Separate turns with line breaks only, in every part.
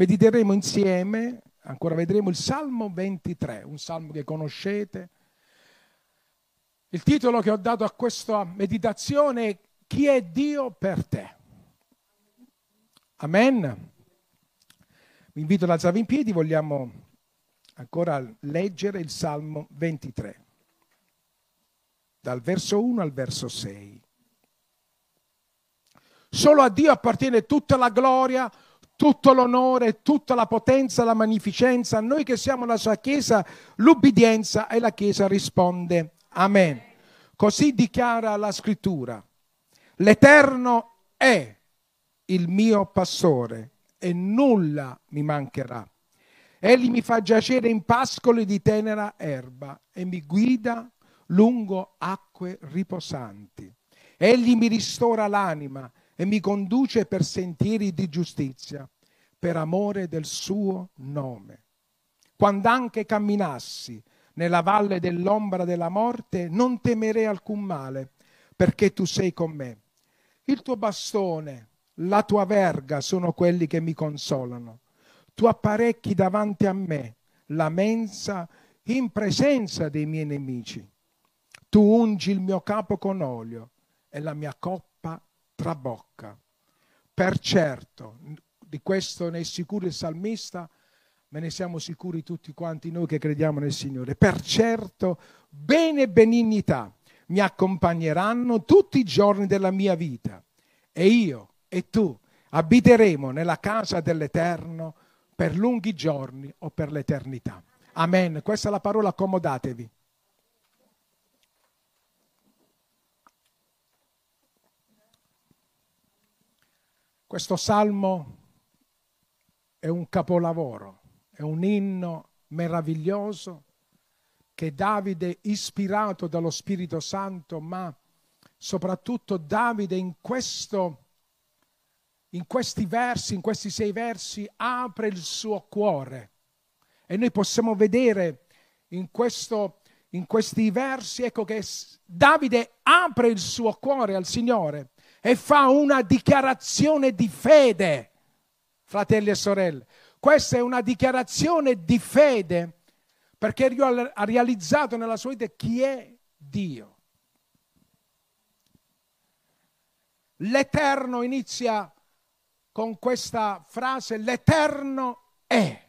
mediteremo insieme, ancora vedremo il Salmo 23, un salmo che conoscete. Il titolo che ho dato a questa meditazione è Chi è Dio per te? Amen. Vi invito ad alzarvi in piedi, vogliamo ancora leggere il Salmo 23, dal verso 1 al verso 6. Solo a Dio appartiene tutta la gloria, tutto l'onore, tutta la potenza, la magnificenza. A noi che siamo la sua Chiesa, l'ubbidienza e la Chiesa risponde Amen. Così dichiara la scrittura. L'Eterno è il mio pastore e nulla mi mancherà. Egli mi fa giacere in pascoli di tenera erba e mi guida lungo acque riposanti. Egli mi ristora l'anima e mi conduce per sentieri di giustizia, per amore del suo nome. Quando anche camminassi nella valle dell'ombra della morte, non temerei alcun male, perché tu sei con me. Il tuo bastone, la tua verga sono quelli che mi consolano. Tu apparecchi davanti a me la mensa in presenza dei miei nemici. Tu ungi il mio capo con olio e la mia coppa trabocca. Per certo, di questo ne è sicuro il salmista, ma ne siamo sicuri tutti quanti noi che crediamo nel Signore. Per certo, bene e benignità mi accompagneranno tutti i giorni della mia vita e io e tu abiteremo nella casa dell'Eterno per lunghi giorni o per l'eternità. Amen. Questa è la parola, accomodatevi. Questo salmo è un capolavoro, è un inno meraviglioso che Davide, ispirato dallo Spirito Santo, ma soprattutto Davide in, questo, in questi versi, in questi sei versi, apre il suo cuore. E noi possiamo vedere in, questo, in questi versi, ecco che Davide apre il suo cuore al Signore e fa una dichiarazione di fede, fratelli e sorelle. Questa è una dichiarazione di fede perché ha realizzato nella sua vita chi è Dio. L'Eterno inizia con questa frase, l'Eterno è.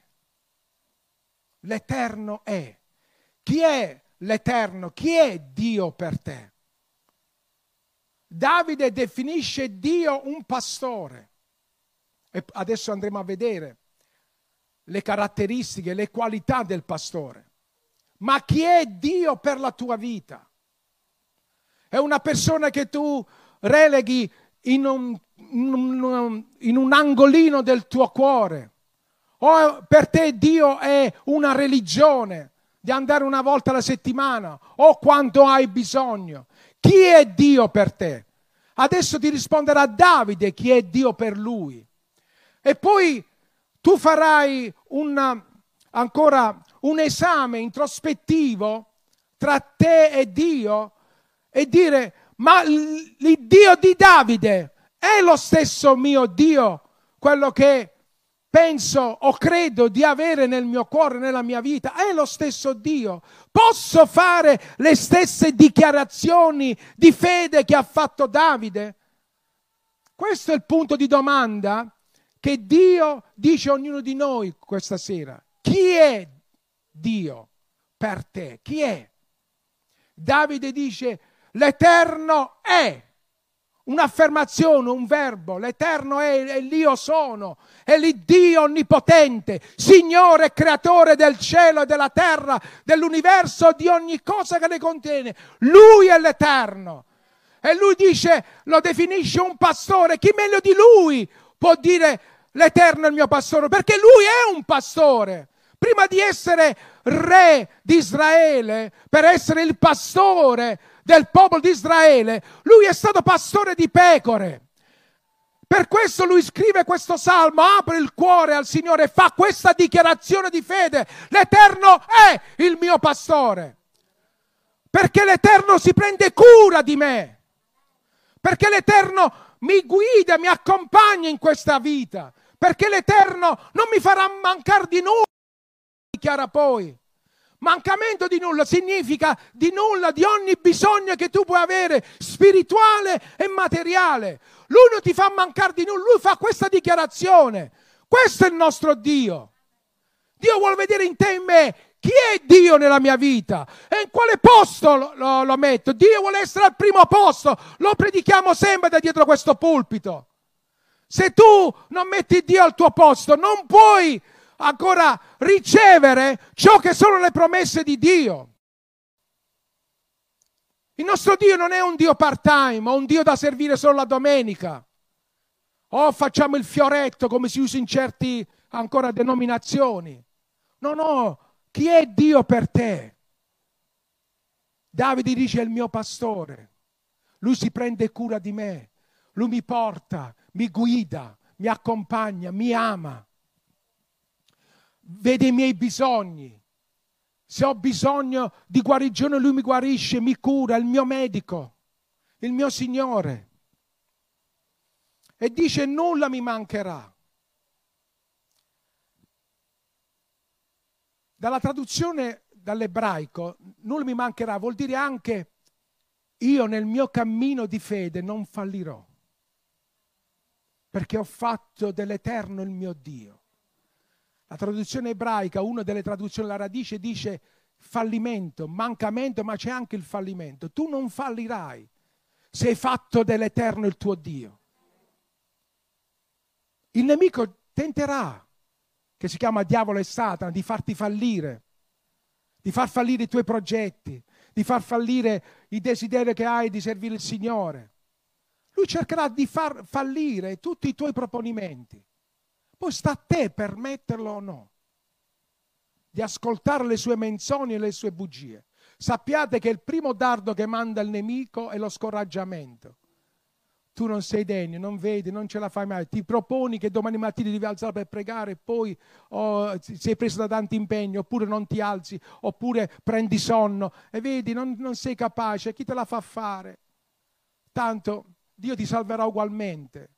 L'Eterno è. Chi è l'Eterno? Chi è Dio per te? Davide definisce Dio un pastore. E adesso andremo a vedere le caratteristiche, le qualità del pastore. Ma chi è Dio per la tua vita? È una persona che tu releghi in un, in un, in un angolino del tuo cuore. O per te Dio è una religione di andare una volta alla settimana o quando hai bisogno. Chi è Dio per te? Adesso ti risponderà Davide chi è Dio per lui. E poi tu farai un, ancora un esame introspettivo tra te e Dio e dire, ma il Dio di Davide è lo stesso mio Dio, quello che penso o credo di avere nel mio cuore, nella mia vita, è lo stesso Dio. Posso fare le stesse dichiarazioni di fede che ha fatto Davide? Questo è il punto di domanda che Dio dice a ognuno di noi questa sera. Chi è Dio per te? Chi è? Davide dice, l'Eterno è un'affermazione, un verbo. L'Eterno è, è l'Io sono, è l'Iddio onnipotente, Signore creatore del cielo e della terra, dell'universo, di ogni cosa che ne contiene. Lui è l'Eterno. E lui dice, lo definisce un pastore. Chi meglio di lui può dire l'Eterno è il mio pastore? Perché lui è un pastore. Prima di essere re di Israele, per essere il pastore del popolo di Israele, lui è stato pastore di pecore. Per questo lui scrive questo salmo, apre il cuore al Signore e fa questa dichiarazione di fede. L'Eterno è il mio pastore. Perché l'Eterno si prende cura di me. Perché l'Eterno mi guida, mi accompagna in questa vita. Perché l'Eterno non mi farà mancare di nulla, dichiara poi. Mancamento di nulla significa di nulla, di ogni bisogno che tu puoi avere, spirituale e materiale. Lui non ti fa mancare di nulla, lui fa questa dichiarazione. Questo è il nostro Dio. Dio vuole vedere in te e in me chi è Dio nella mia vita e in quale posto lo, lo, lo metto. Dio vuole essere al primo posto, lo predichiamo sempre da dietro questo pulpito. Se tu non metti Dio al tuo posto, non puoi ancora ricevere ciò che sono le promesse di Dio. Il nostro Dio non è un Dio part-time, o un Dio da servire solo la domenica. O facciamo il fioretto come si usa in certe ancora denominazioni. No, no, chi è Dio per te? Davide dice è il mio pastore. Lui si prende cura di me. Lui mi porta, mi guida, mi accompagna, mi ama vede i miei bisogni. Se ho bisogno di guarigione, lui mi guarisce, mi cura, è il mio medico, il mio Signore. E dice nulla mi mancherà. Dalla traduzione dall'ebraico, nulla mi mancherà, vuol dire anche io nel mio cammino di fede non fallirò, perché ho fatto dell'Eterno il mio Dio. La traduzione ebraica, una delle traduzioni alla radice, dice fallimento, mancamento, ma c'è anche il fallimento. Tu non fallirai se hai fatto dell'Eterno il tuo Dio. Il nemico tenterà, che si chiama diavolo e Satana, di farti fallire, di far fallire i tuoi progetti, di far fallire i desideri che hai di servire il Signore. Lui cercherà di far fallire tutti i tuoi proponimenti. Poi sta a te permetterlo o no, di ascoltare le sue menzogne e le sue bugie. Sappiate che il primo dardo che manda il nemico è lo scoraggiamento. Tu non sei degno, non vedi, non ce la fai mai. Ti proponi che domani mattina devi alzare per pregare e poi oh, sei preso da tanti impegni, oppure non ti alzi, oppure prendi sonno e vedi, non, non sei capace. Chi te la fa fare? Tanto Dio ti salverà ugualmente.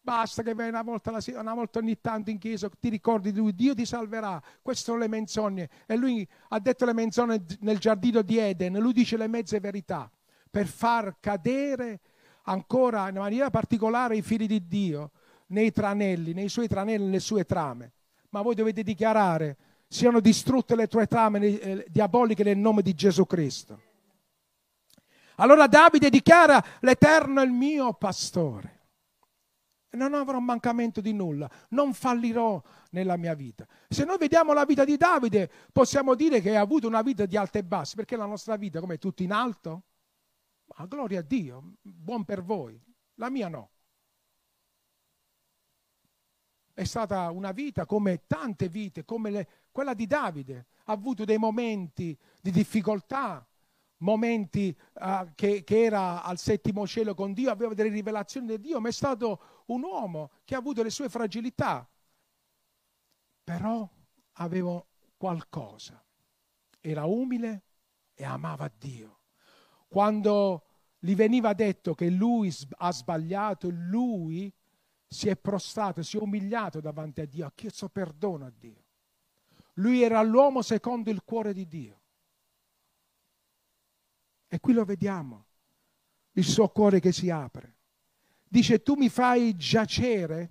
Basta che vai una volta, una volta, ogni tanto in chiesa, ti ricordi di lui, Dio ti salverà. Queste sono le menzogne. E lui ha detto le menzogne nel giardino di Eden, lui dice le mezze verità per far cadere ancora in maniera particolare i figli di Dio nei tranelli, nei suoi tranelli, nelle sue trame. Ma voi dovete dichiarare, siano distrutte le tue trame eh, diaboliche nel nome di Gesù Cristo. Allora Davide dichiara, l'Eterno è il mio pastore non avrò mancamento di nulla, non fallirò nella mia vita. Se noi vediamo la vita di Davide, possiamo dire che ha avuto una vita di alto e basso, perché la nostra vita come è tutta in alto? Ma gloria a Dio, buon per voi, la mia no. È stata una vita come tante vite, come le, quella di Davide, ha avuto dei momenti di difficoltà, momenti uh, che, che, era al settimo cielo con Dio, aveva delle rivelazioni di Dio, ma è stato un uomo che ha avuto le sue fragilità, però aveva qualcosa, era umile e amava Dio. Quando gli veniva detto che lui ha sbagliato, lui si è prostrato, si è umiliato davanti a Dio, ha chiesto perdono a Dio. Lui era l'uomo secondo il cuore di Dio. E qui lo vediamo, il suo cuore che si apre. Dice, tu mi fai giacere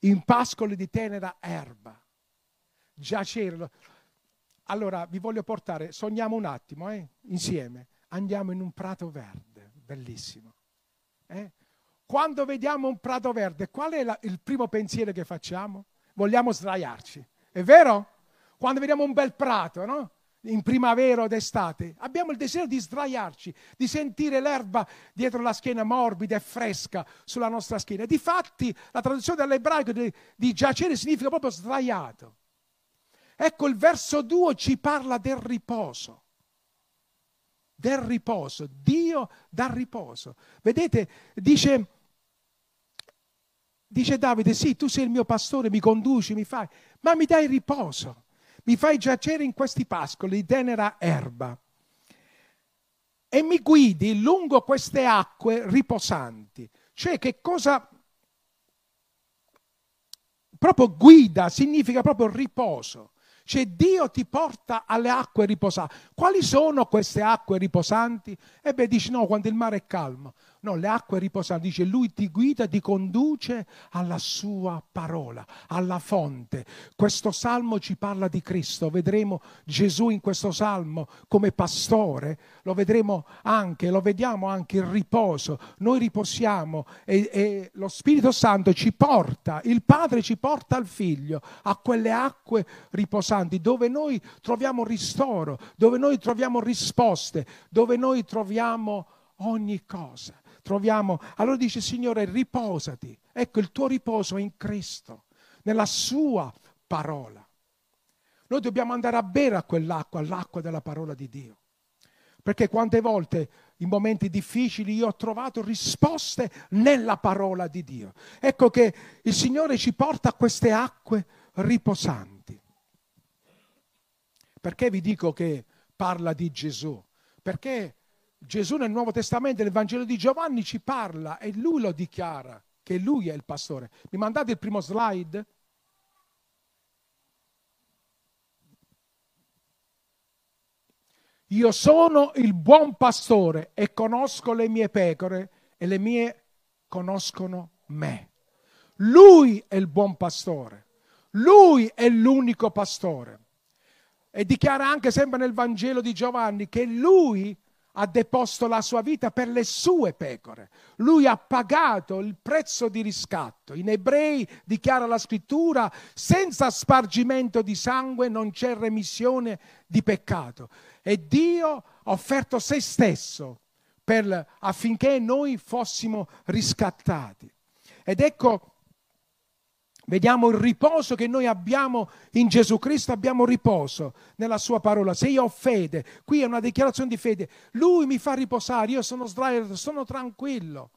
in pascoli di tenera erba. Giacere. Allora, vi voglio portare, sogniamo un attimo, eh, insieme. Andiamo in un prato verde, bellissimo. Eh? Quando vediamo un prato verde, qual è la, il primo pensiero che facciamo? Vogliamo sdraiarci, è vero? Quando vediamo un bel prato, no? In primavera o d'estate, abbiamo il desiderio di sdraiarci, di sentire l'erba dietro la schiena morbida e fresca sulla nostra schiena. Difatti, la traduzione dall'ebraico di, di giacere significa proprio sdraiato. Ecco, il verso 2 ci parla del riposo. Del riposo. Dio dà riposo. Vedete, dice, dice Davide, sì, tu sei il mio pastore, mi conduci, mi fai, ma mi dai riposo mi fai giacere in questi pascoli di tenera erba e mi guidi lungo queste acque riposanti. Cioè che cosa... proprio guida significa proprio riposo. Cioè Dio ti porta alle acque riposanti. Quali sono queste acque riposanti? E beh, dici no, quando il mare è calmo. No, le acque riposanti, dice lui ti guida, ti conduce alla sua parola, alla fonte. Questo salmo ci parla di Cristo, vedremo Gesù in questo salmo come pastore, lo vedremo anche, lo vediamo anche il riposo. Noi riposiamo e, e lo Spirito Santo ci porta, il Padre ci porta al Figlio a quelle acque riposanti dove noi troviamo ristoro, dove noi troviamo risposte, dove noi troviamo ogni cosa troviamo, allora dice Signore riposati, ecco il tuo riposo è in Cristo, nella sua parola. Noi dobbiamo andare a bere a quell'acqua, all'acqua della parola di Dio. Perché quante volte in momenti difficili io ho trovato risposte nella parola di Dio. Ecco che il Signore ci porta a queste acque riposanti. Perché vi dico che parla di Gesù? Perché Gesù nel Nuovo Testamento, nel Vangelo di Giovanni, ci parla e lui lo dichiara che lui è il pastore. Mi mandate il primo slide? Io sono il buon pastore e conosco le mie pecore e le mie conoscono me. Lui è il buon pastore. Lui è l'unico pastore. E dichiara anche sempre nel Vangelo di Giovanni che lui ha deposto la sua vita per le sue pecore. Lui ha pagato il prezzo di riscatto. In ebrei dichiara la scrittura, senza spargimento di sangue non c'è remissione di peccato. E Dio ha offerto se stesso per, affinché noi fossimo riscattati. Ed ecco Vediamo il riposo che noi abbiamo in Gesù Cristo, abbiamo riposo nella sua parola. Se io ho fede, qui è una dichiarazione di fede, lui mi fa riposare, io sono sdraiato, sono tranquillo.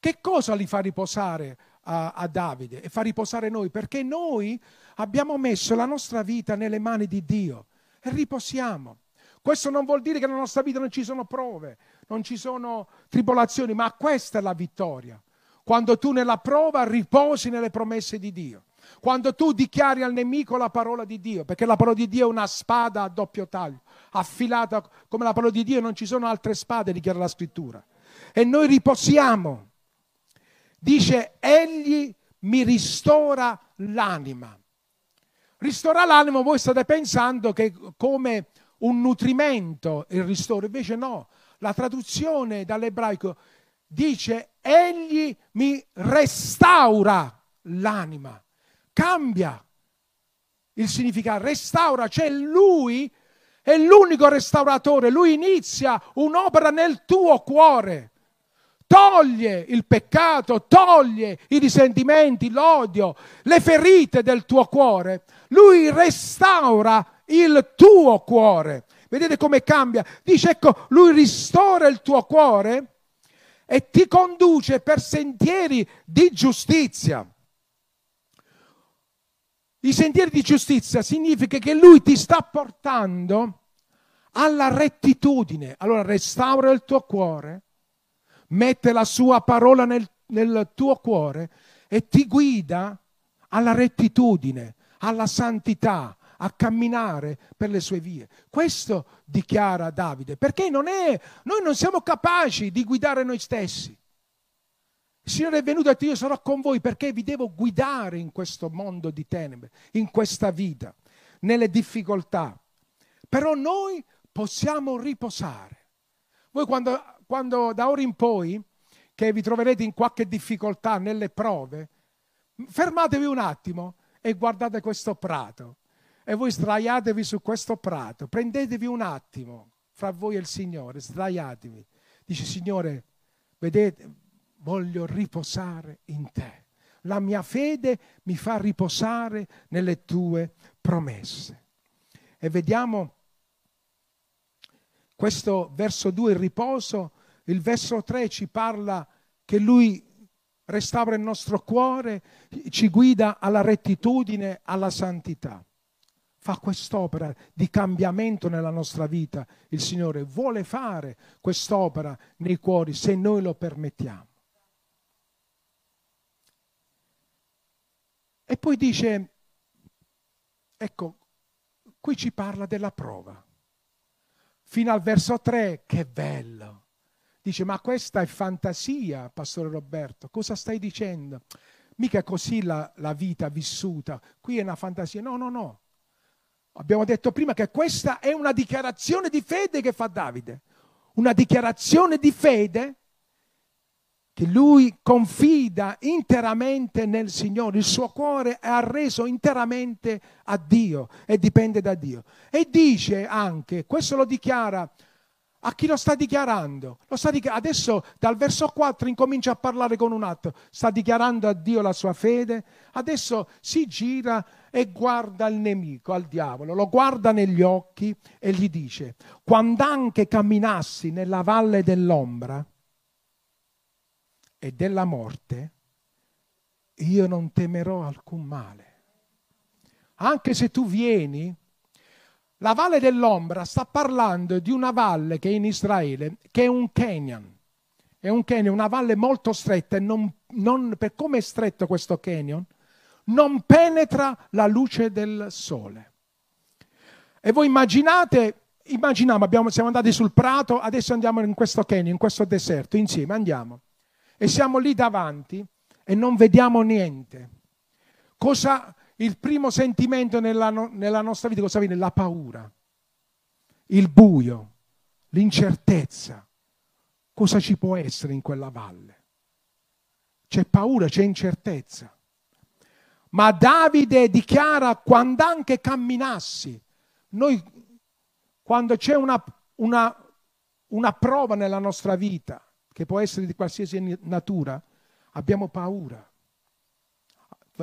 Che cosa li fa riposare a, a Davide e fa riposare noi? Perché noi abbiamo messo la nostra vita nelle mani di Dio e riposiamo. Questo non vuol dire che nella nostra vita non ci sono prove, non ci sono tribolazioni, ma questa è la vittoria quando tu nella prova riposi nelle promesse di Dio. Quando tu dichiari al nemico la parola di Dio, perché la parola di Dio è una spada a doppio taglio, affilata come la parola di Dio, non ci sono altre spade, dichiara la scrittura. E noi riposiamo. Dice, egli mi ristora l'anima. Ristora l'anima, voi state pensando che come un nutrimento il ristoro, invece no. La traduzione dall'ebraico dice, egli mi restaura l'anima, cambia il significato, restaura, cioè lui è l'unico restauratore, lui inizia un'opera nel tuo cuore, toglie il peccato, toglie i risentimenti, l'odio, le ferite del tuo cuore, lui restaura il tuo cuore. Vedete come cambia? Dice ecco, lui ristora il tuo cuore e ti conduce per sentieri di giustizia. I sentieri di giustizia significa che lui ti sta portando alla rettitudine. Allora restaura il tuo cuore, mette la sua parola nel, nel tuo cuore e ti guida alla rettitudine, alla santità, a camminare per le sue vie. Questo dichiara Davide, perché non è, noi non siamo capaci di guidare noi stessi. Il Signore è venuto e ha detto io sarò con voi perché vi devo guidare in questo mondo di tenebre, in questa vita, nelle difficoltà. Però noi possiamo riposare. Voi quando, quando da ora in poi, che vi troverete in qualche difficoltà nelle prove, fermatevi un attimo e guardate questo prato e voi sdraiatevi su questo prato, prendetevi un attimo fra voi e il Signore, sdraiatevi. Dice Signore, vedete, voglio riposare in te. La mia fede mi fa riposare nelle tue promesse. E vediamo questo verso 2, il riposo, il verso 3 ci parla che lui restaura il nostro cuore, ci guida alla rettitudine, alla santità fa quest'opera di cambiamento nella nostra vita. Il Signore vuole fare quest'opera nei cuori se noi lo permettiamo. E poi dice, ecco, qui ci parla della prova. Fino al verso 3, che bello. Dice, ma questa è fantasia, Pastore Roberto, cosa stai dicendo? Mica così la, la vita vissuta, qui è una fantasia. No, no, no. Abbiamo detto prima che questa è una dichiarazione di fede che fa Davide. Una dichiarazione di fede che lui confida interamente nel Signore, il suo cuore è arreso interamente a Dio e dipende da Dio. E dice anche, questo lo dichiara a chi lo sta dichiarando? Lo sta dichiar- Adesso dal verso 4 incomincia a parlare con un atto, sta dichiarando a Dio la sua fede, adesso si gira e guarda il nemico, al diavolo, lo guarda negli occhi e gli dice, quando anche camminassi nella valle dell'ombra e della morte, io non temerò alcun male. Anche se tu vieni la valle dell'ombra sta parlando di una valle che è in Israele, che è un canyon. È un canyon, una valle molto stretta e non, non, per come è stretto questo canyon, non penetra la luce del sole. E voi immaginate, immaginiamo, abbiamo, siamo andati sul prato, adesso andiamo in questo canyon, in questo deserto, insieme andiamo. E siamo lì davanti e non vediamo niente. Cosa, il primo sentimento nella, nella nostra vita cosa viene? La paura, il buio, l'incertezza. Cosa ci può essere in quella valle? C'è paura, c'è incertezza. Ma Davide dichiara quando anche camminassi, noi quando c'è una, una, una prova nella nostra vita, che può essere di qualsiasi natura, abbiamo paura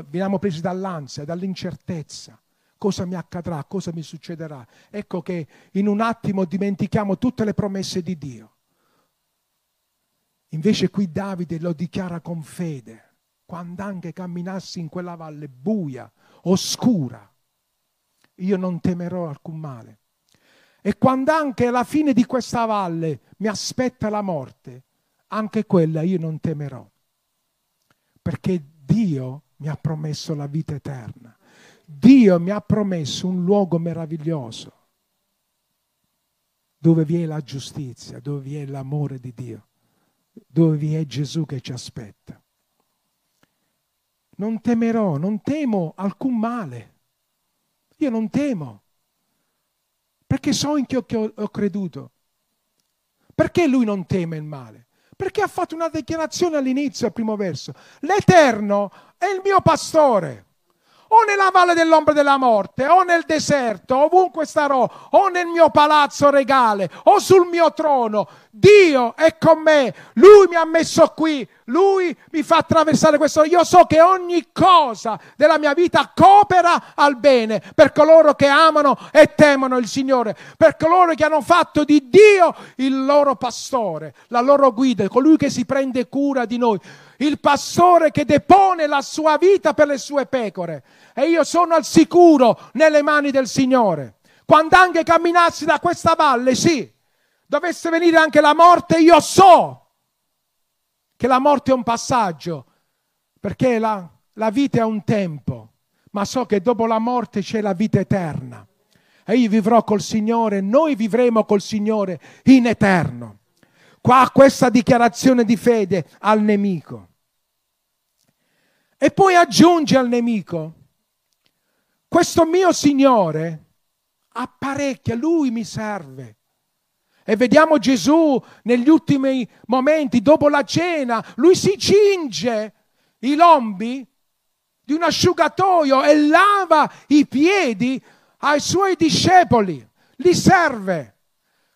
veniamo presi dall'ansia, dall'incertezza. Cosa mi accadrà? Cosa mi succederà? Ecco che in un attimo dimentichiamo tutte le promesse di Dio. Invece qui Davide lo dichiara con fede. Quando anche camminassi in quella valle buia, oscura, io non temerò alcun male. E quando anche alla fine di questa valle mi aspetta la morte, anche quella io non temerò. Perché Dio mi ha promesso la vita eterna. Dio mi ha promesso un luogo meraviglioso dove vi è la giustizia, dove vi è l'amore di Dio, dove vi è Gesù che ci aspetta. Non temerò, non temo alcun male. Io non temo, perché so in chi ho, ho creduto. Perché lui non teme il male? Perché ha fatto una dichiarazione all'inizio, al primo verso. L'Eterno è il mio pastore. O nella valle dell'ombra della morte, o nel deserto, ovunque starò, o nel mio palazzo regale, o sul mio trono. Dio è con me, Lui mi ha messo qui, Lui mi fa attraversare questo. Io so che ogni cosa della mia vita coopera al bene per coloro che amano e temono il Signore, per coloro che hanno fatto di Dio il loro pastore, la loro guida, colui che si prende cura di noi il pastore che depone la sua vita per le sue pecore. E io sono al sicuro nelle mani del Signore. Quando anche camminassi da questa valle, sì, dovesse venire anche la morte, io so che la morte è un passaggio, perché la, la vita è un tempo, ma so che dopo la morte c'è la vita eterna. E io vivrò col Signore, noi vivremo col Signore in eterno. Qua questa dichiarazione di fede al nemico. E poi aggiunge al nemico, questo mio Signore apparecchia, lui mi serve. E vediamo Gesù negli ultimi momenti, dopo la cena, lui si cinge i lombi di un asciugatoio e lava i piedi ai suoi discepoli, li serve.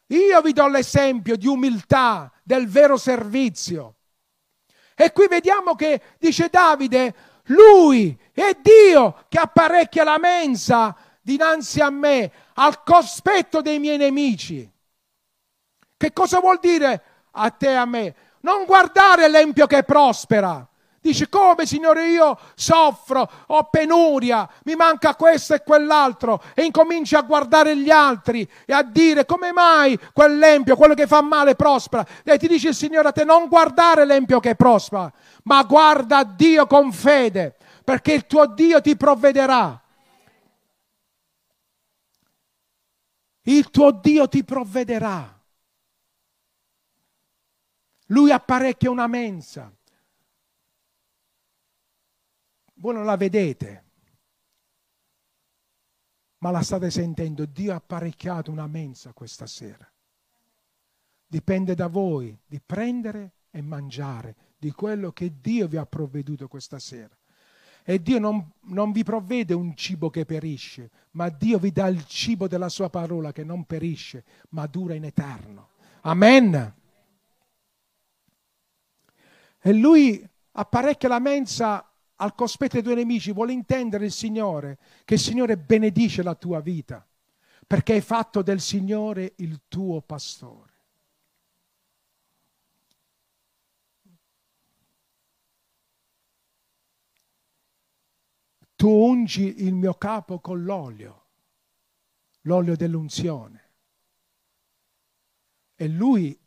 Io vi do l'esempio di umiltà, del vero servizio. E qui vediamo che dice Davide, lui è Dio che apparecchia la mensa dinanzi a me, al cospetto dei miei nemici. Che cosa vuol dire a te e a me? Non guardare l'empio che prospera, Dice come Signore io soffro, ho penuria, mi manca questo e quell'altro e incominci a guardare gli altri e a dire come mai quell'empio, quello che fa male prospera. E ti dice il Signore a te non guardare l'empio che prospera, ma guarda Dio con fede perché il tuo Dio ti provvederà. Il tuo Dio ti provvederà. Lui apparecchia una mensa. Voi non la vedete, ma la state sentendo. Dio ha apparecchiato una mensa questa sera. Dipende da voi di prendere e mangiare di quello che Dio vi ha provveduto questa sera. E Dio non, non, vi provvede un cibo che perisce, ma Dio vi dà il cibo della sua parola che non perisce, ma dura in eterno. Amen. E lui apparecchia la mensa al cospetto dei tuoi nemici, vuole intendere il Signore, che il Signore benedice la tua vita, perché hai fatto del Signore il tuo pastore. Tu ungi il mio capo con l'olio, l'olio dell'unzione. E lui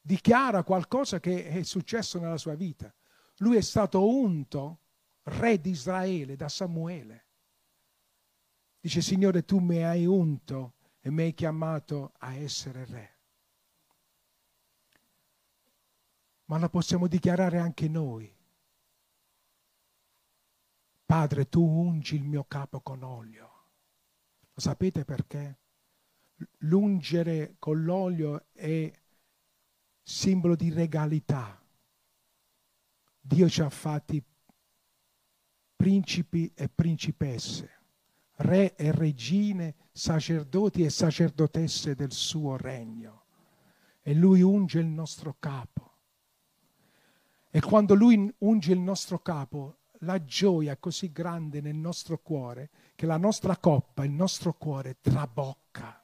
dichiara qualcosa che è successo nella sua vita. Lui è stato unto re di Israele da Samuele. Dice, Signore, tu mi hai unto e mi hai chiamato a essere re. Ma lo possiamo dichiarare anche noi. Padre, tu ungi il mio capo con olio. Lo sapete perché? L'ungere con l'olio è simbolo di regalità. Dio ci ha fatti principi e principesse, re e regine, sacerdoti e sacerdotesse del suo regno. E lui unge il nostro capo. E quando lui unge il nostro capo, la gioia è così grande nel nostro cuore che la nostra coppa, il nostro cuore trabocca.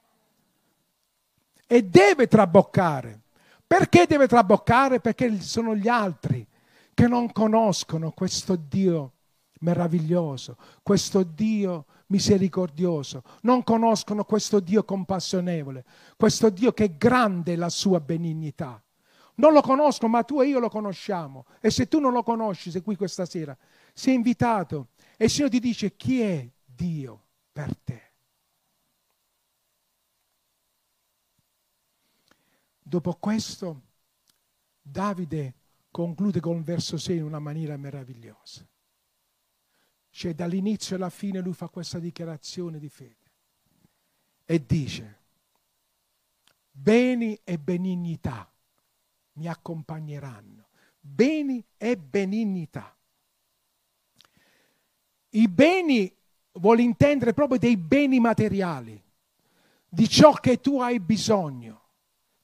E deve traboccare. Perché deve traboccare? Perché sono gli altri che non conoscono questo Dio meraviglioso, questo Dio misericordioso, non conoscono questo Dio compassionevole, questo Dio che è grande la sua benignità. Non lo conosco, ma tu e io lo conosciamo. E se tu non lo conosci, sei qui questa sera, sei invitato. E il Signore ti dice chi è Dio per te. Dopo questo, Davide conclude con il verso 6 in una maniera meravigliosa. Cioè dall'inizio alla fine lui fa questa dichiarazione di fede e dice, beni e benignità mi accompagneranno, beni e benignità. I beni vuole intendere proprio dei beni materiali, di ciò che tu hai bisogno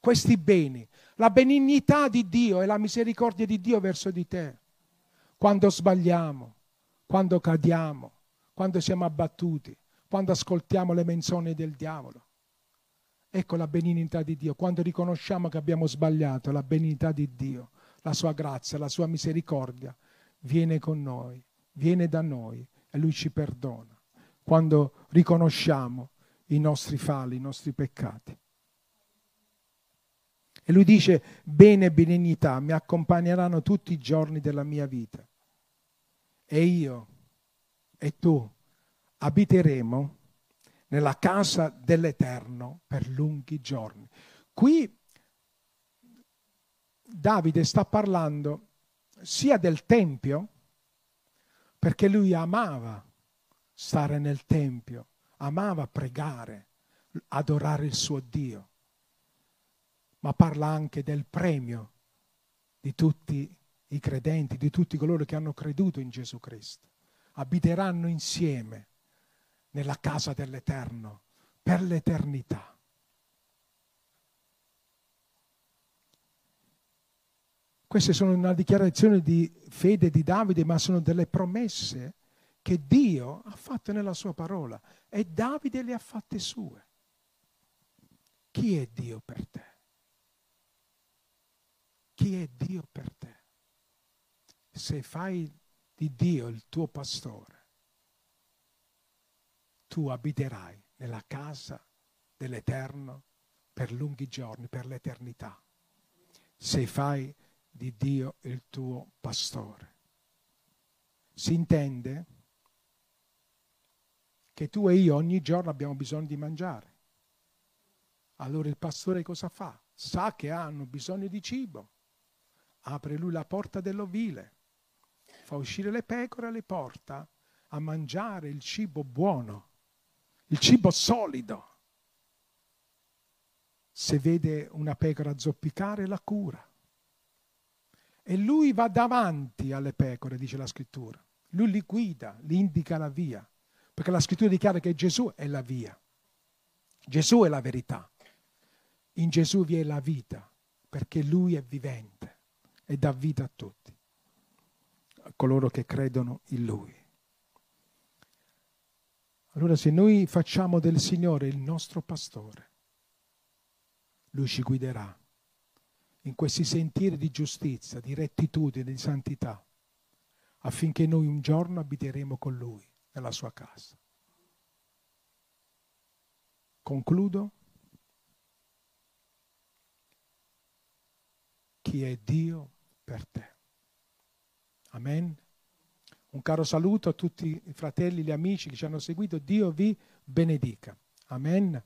questi beni, la benignità di Dio e la misericordia di Dio verso di te. Quando sbagliamo, quando cadiamo, quando siamo abbattuti, quando ascoltiamo le menzogne del diavolo. Ecco la benignità di Dio, quando riconosciamo che abbiamo sbagliato, la benignità di Dio, la sua grazia, la sua misericordia viene con noi, viene da noi e Lui ci perdona. Quando riconosciamo i nostri falli, i nostri peccati. E lui dice, bene e benignità mi accompagneranno tutti i giorni della mia vita. E io e tu abiteremo nella casa dell'Eterno per lunghi giorni. Qui Davide sta parlando sia del Tempio, perché lui amava stare nel Tempio, amava pregare, adorare il suo Dio ma parla anche del premio di tutti i credenti, di tutti coloro che hanno creduto in Gesù Cristo. Abiteranno insieme nella casa dell'Eterno per l'eternità. Queste sono una dichiarazione di fede di Davide, ma sono delle promesse che Dio ha fatto nella sua parola e Davide le ha fatte sue. Chi è Dio per te? chi è Dio per te. Se fai di Dio il tuo pastore, tu abiterai nella casa dell'Eterno per lunghi giorni, per l'eternità. Se fai di Dio il tuo pastore. Si intende che tu e io ogni giorno abbiamo bisogno di mangiare. Allora il pastore cosa fa? Sa che hanno bisogno di cibo. Apre lui la porta dell'ovile, fa uscire le pecore e le porta a mangiare il cibo buono, il cibo solido. Se vede una pecora zoppicare, la cura. E lui va davanti alle pecore, dice la scrittura. Lui li guida, li indica la via. Perché la scrittura dichiara che Gesù è la via. Gesù è la verità. In Gesù vi è la vita, perché Lui è vivente e dà vita a tutti, a coloro che credono in Lui. Allora se noi facciamo del Signore il nostro pastore, Lui ci guiderà in questi sentieri di giustizia, di rettitudine, di santità, affinché noi un giorno abiteremo con Lui nella sua casa. Concludo. Chi è Dio per te. Amen. Un caro saluto a tutti i fratelli, gli amici che ci hanno seguito. Dio vi benedica. Amen.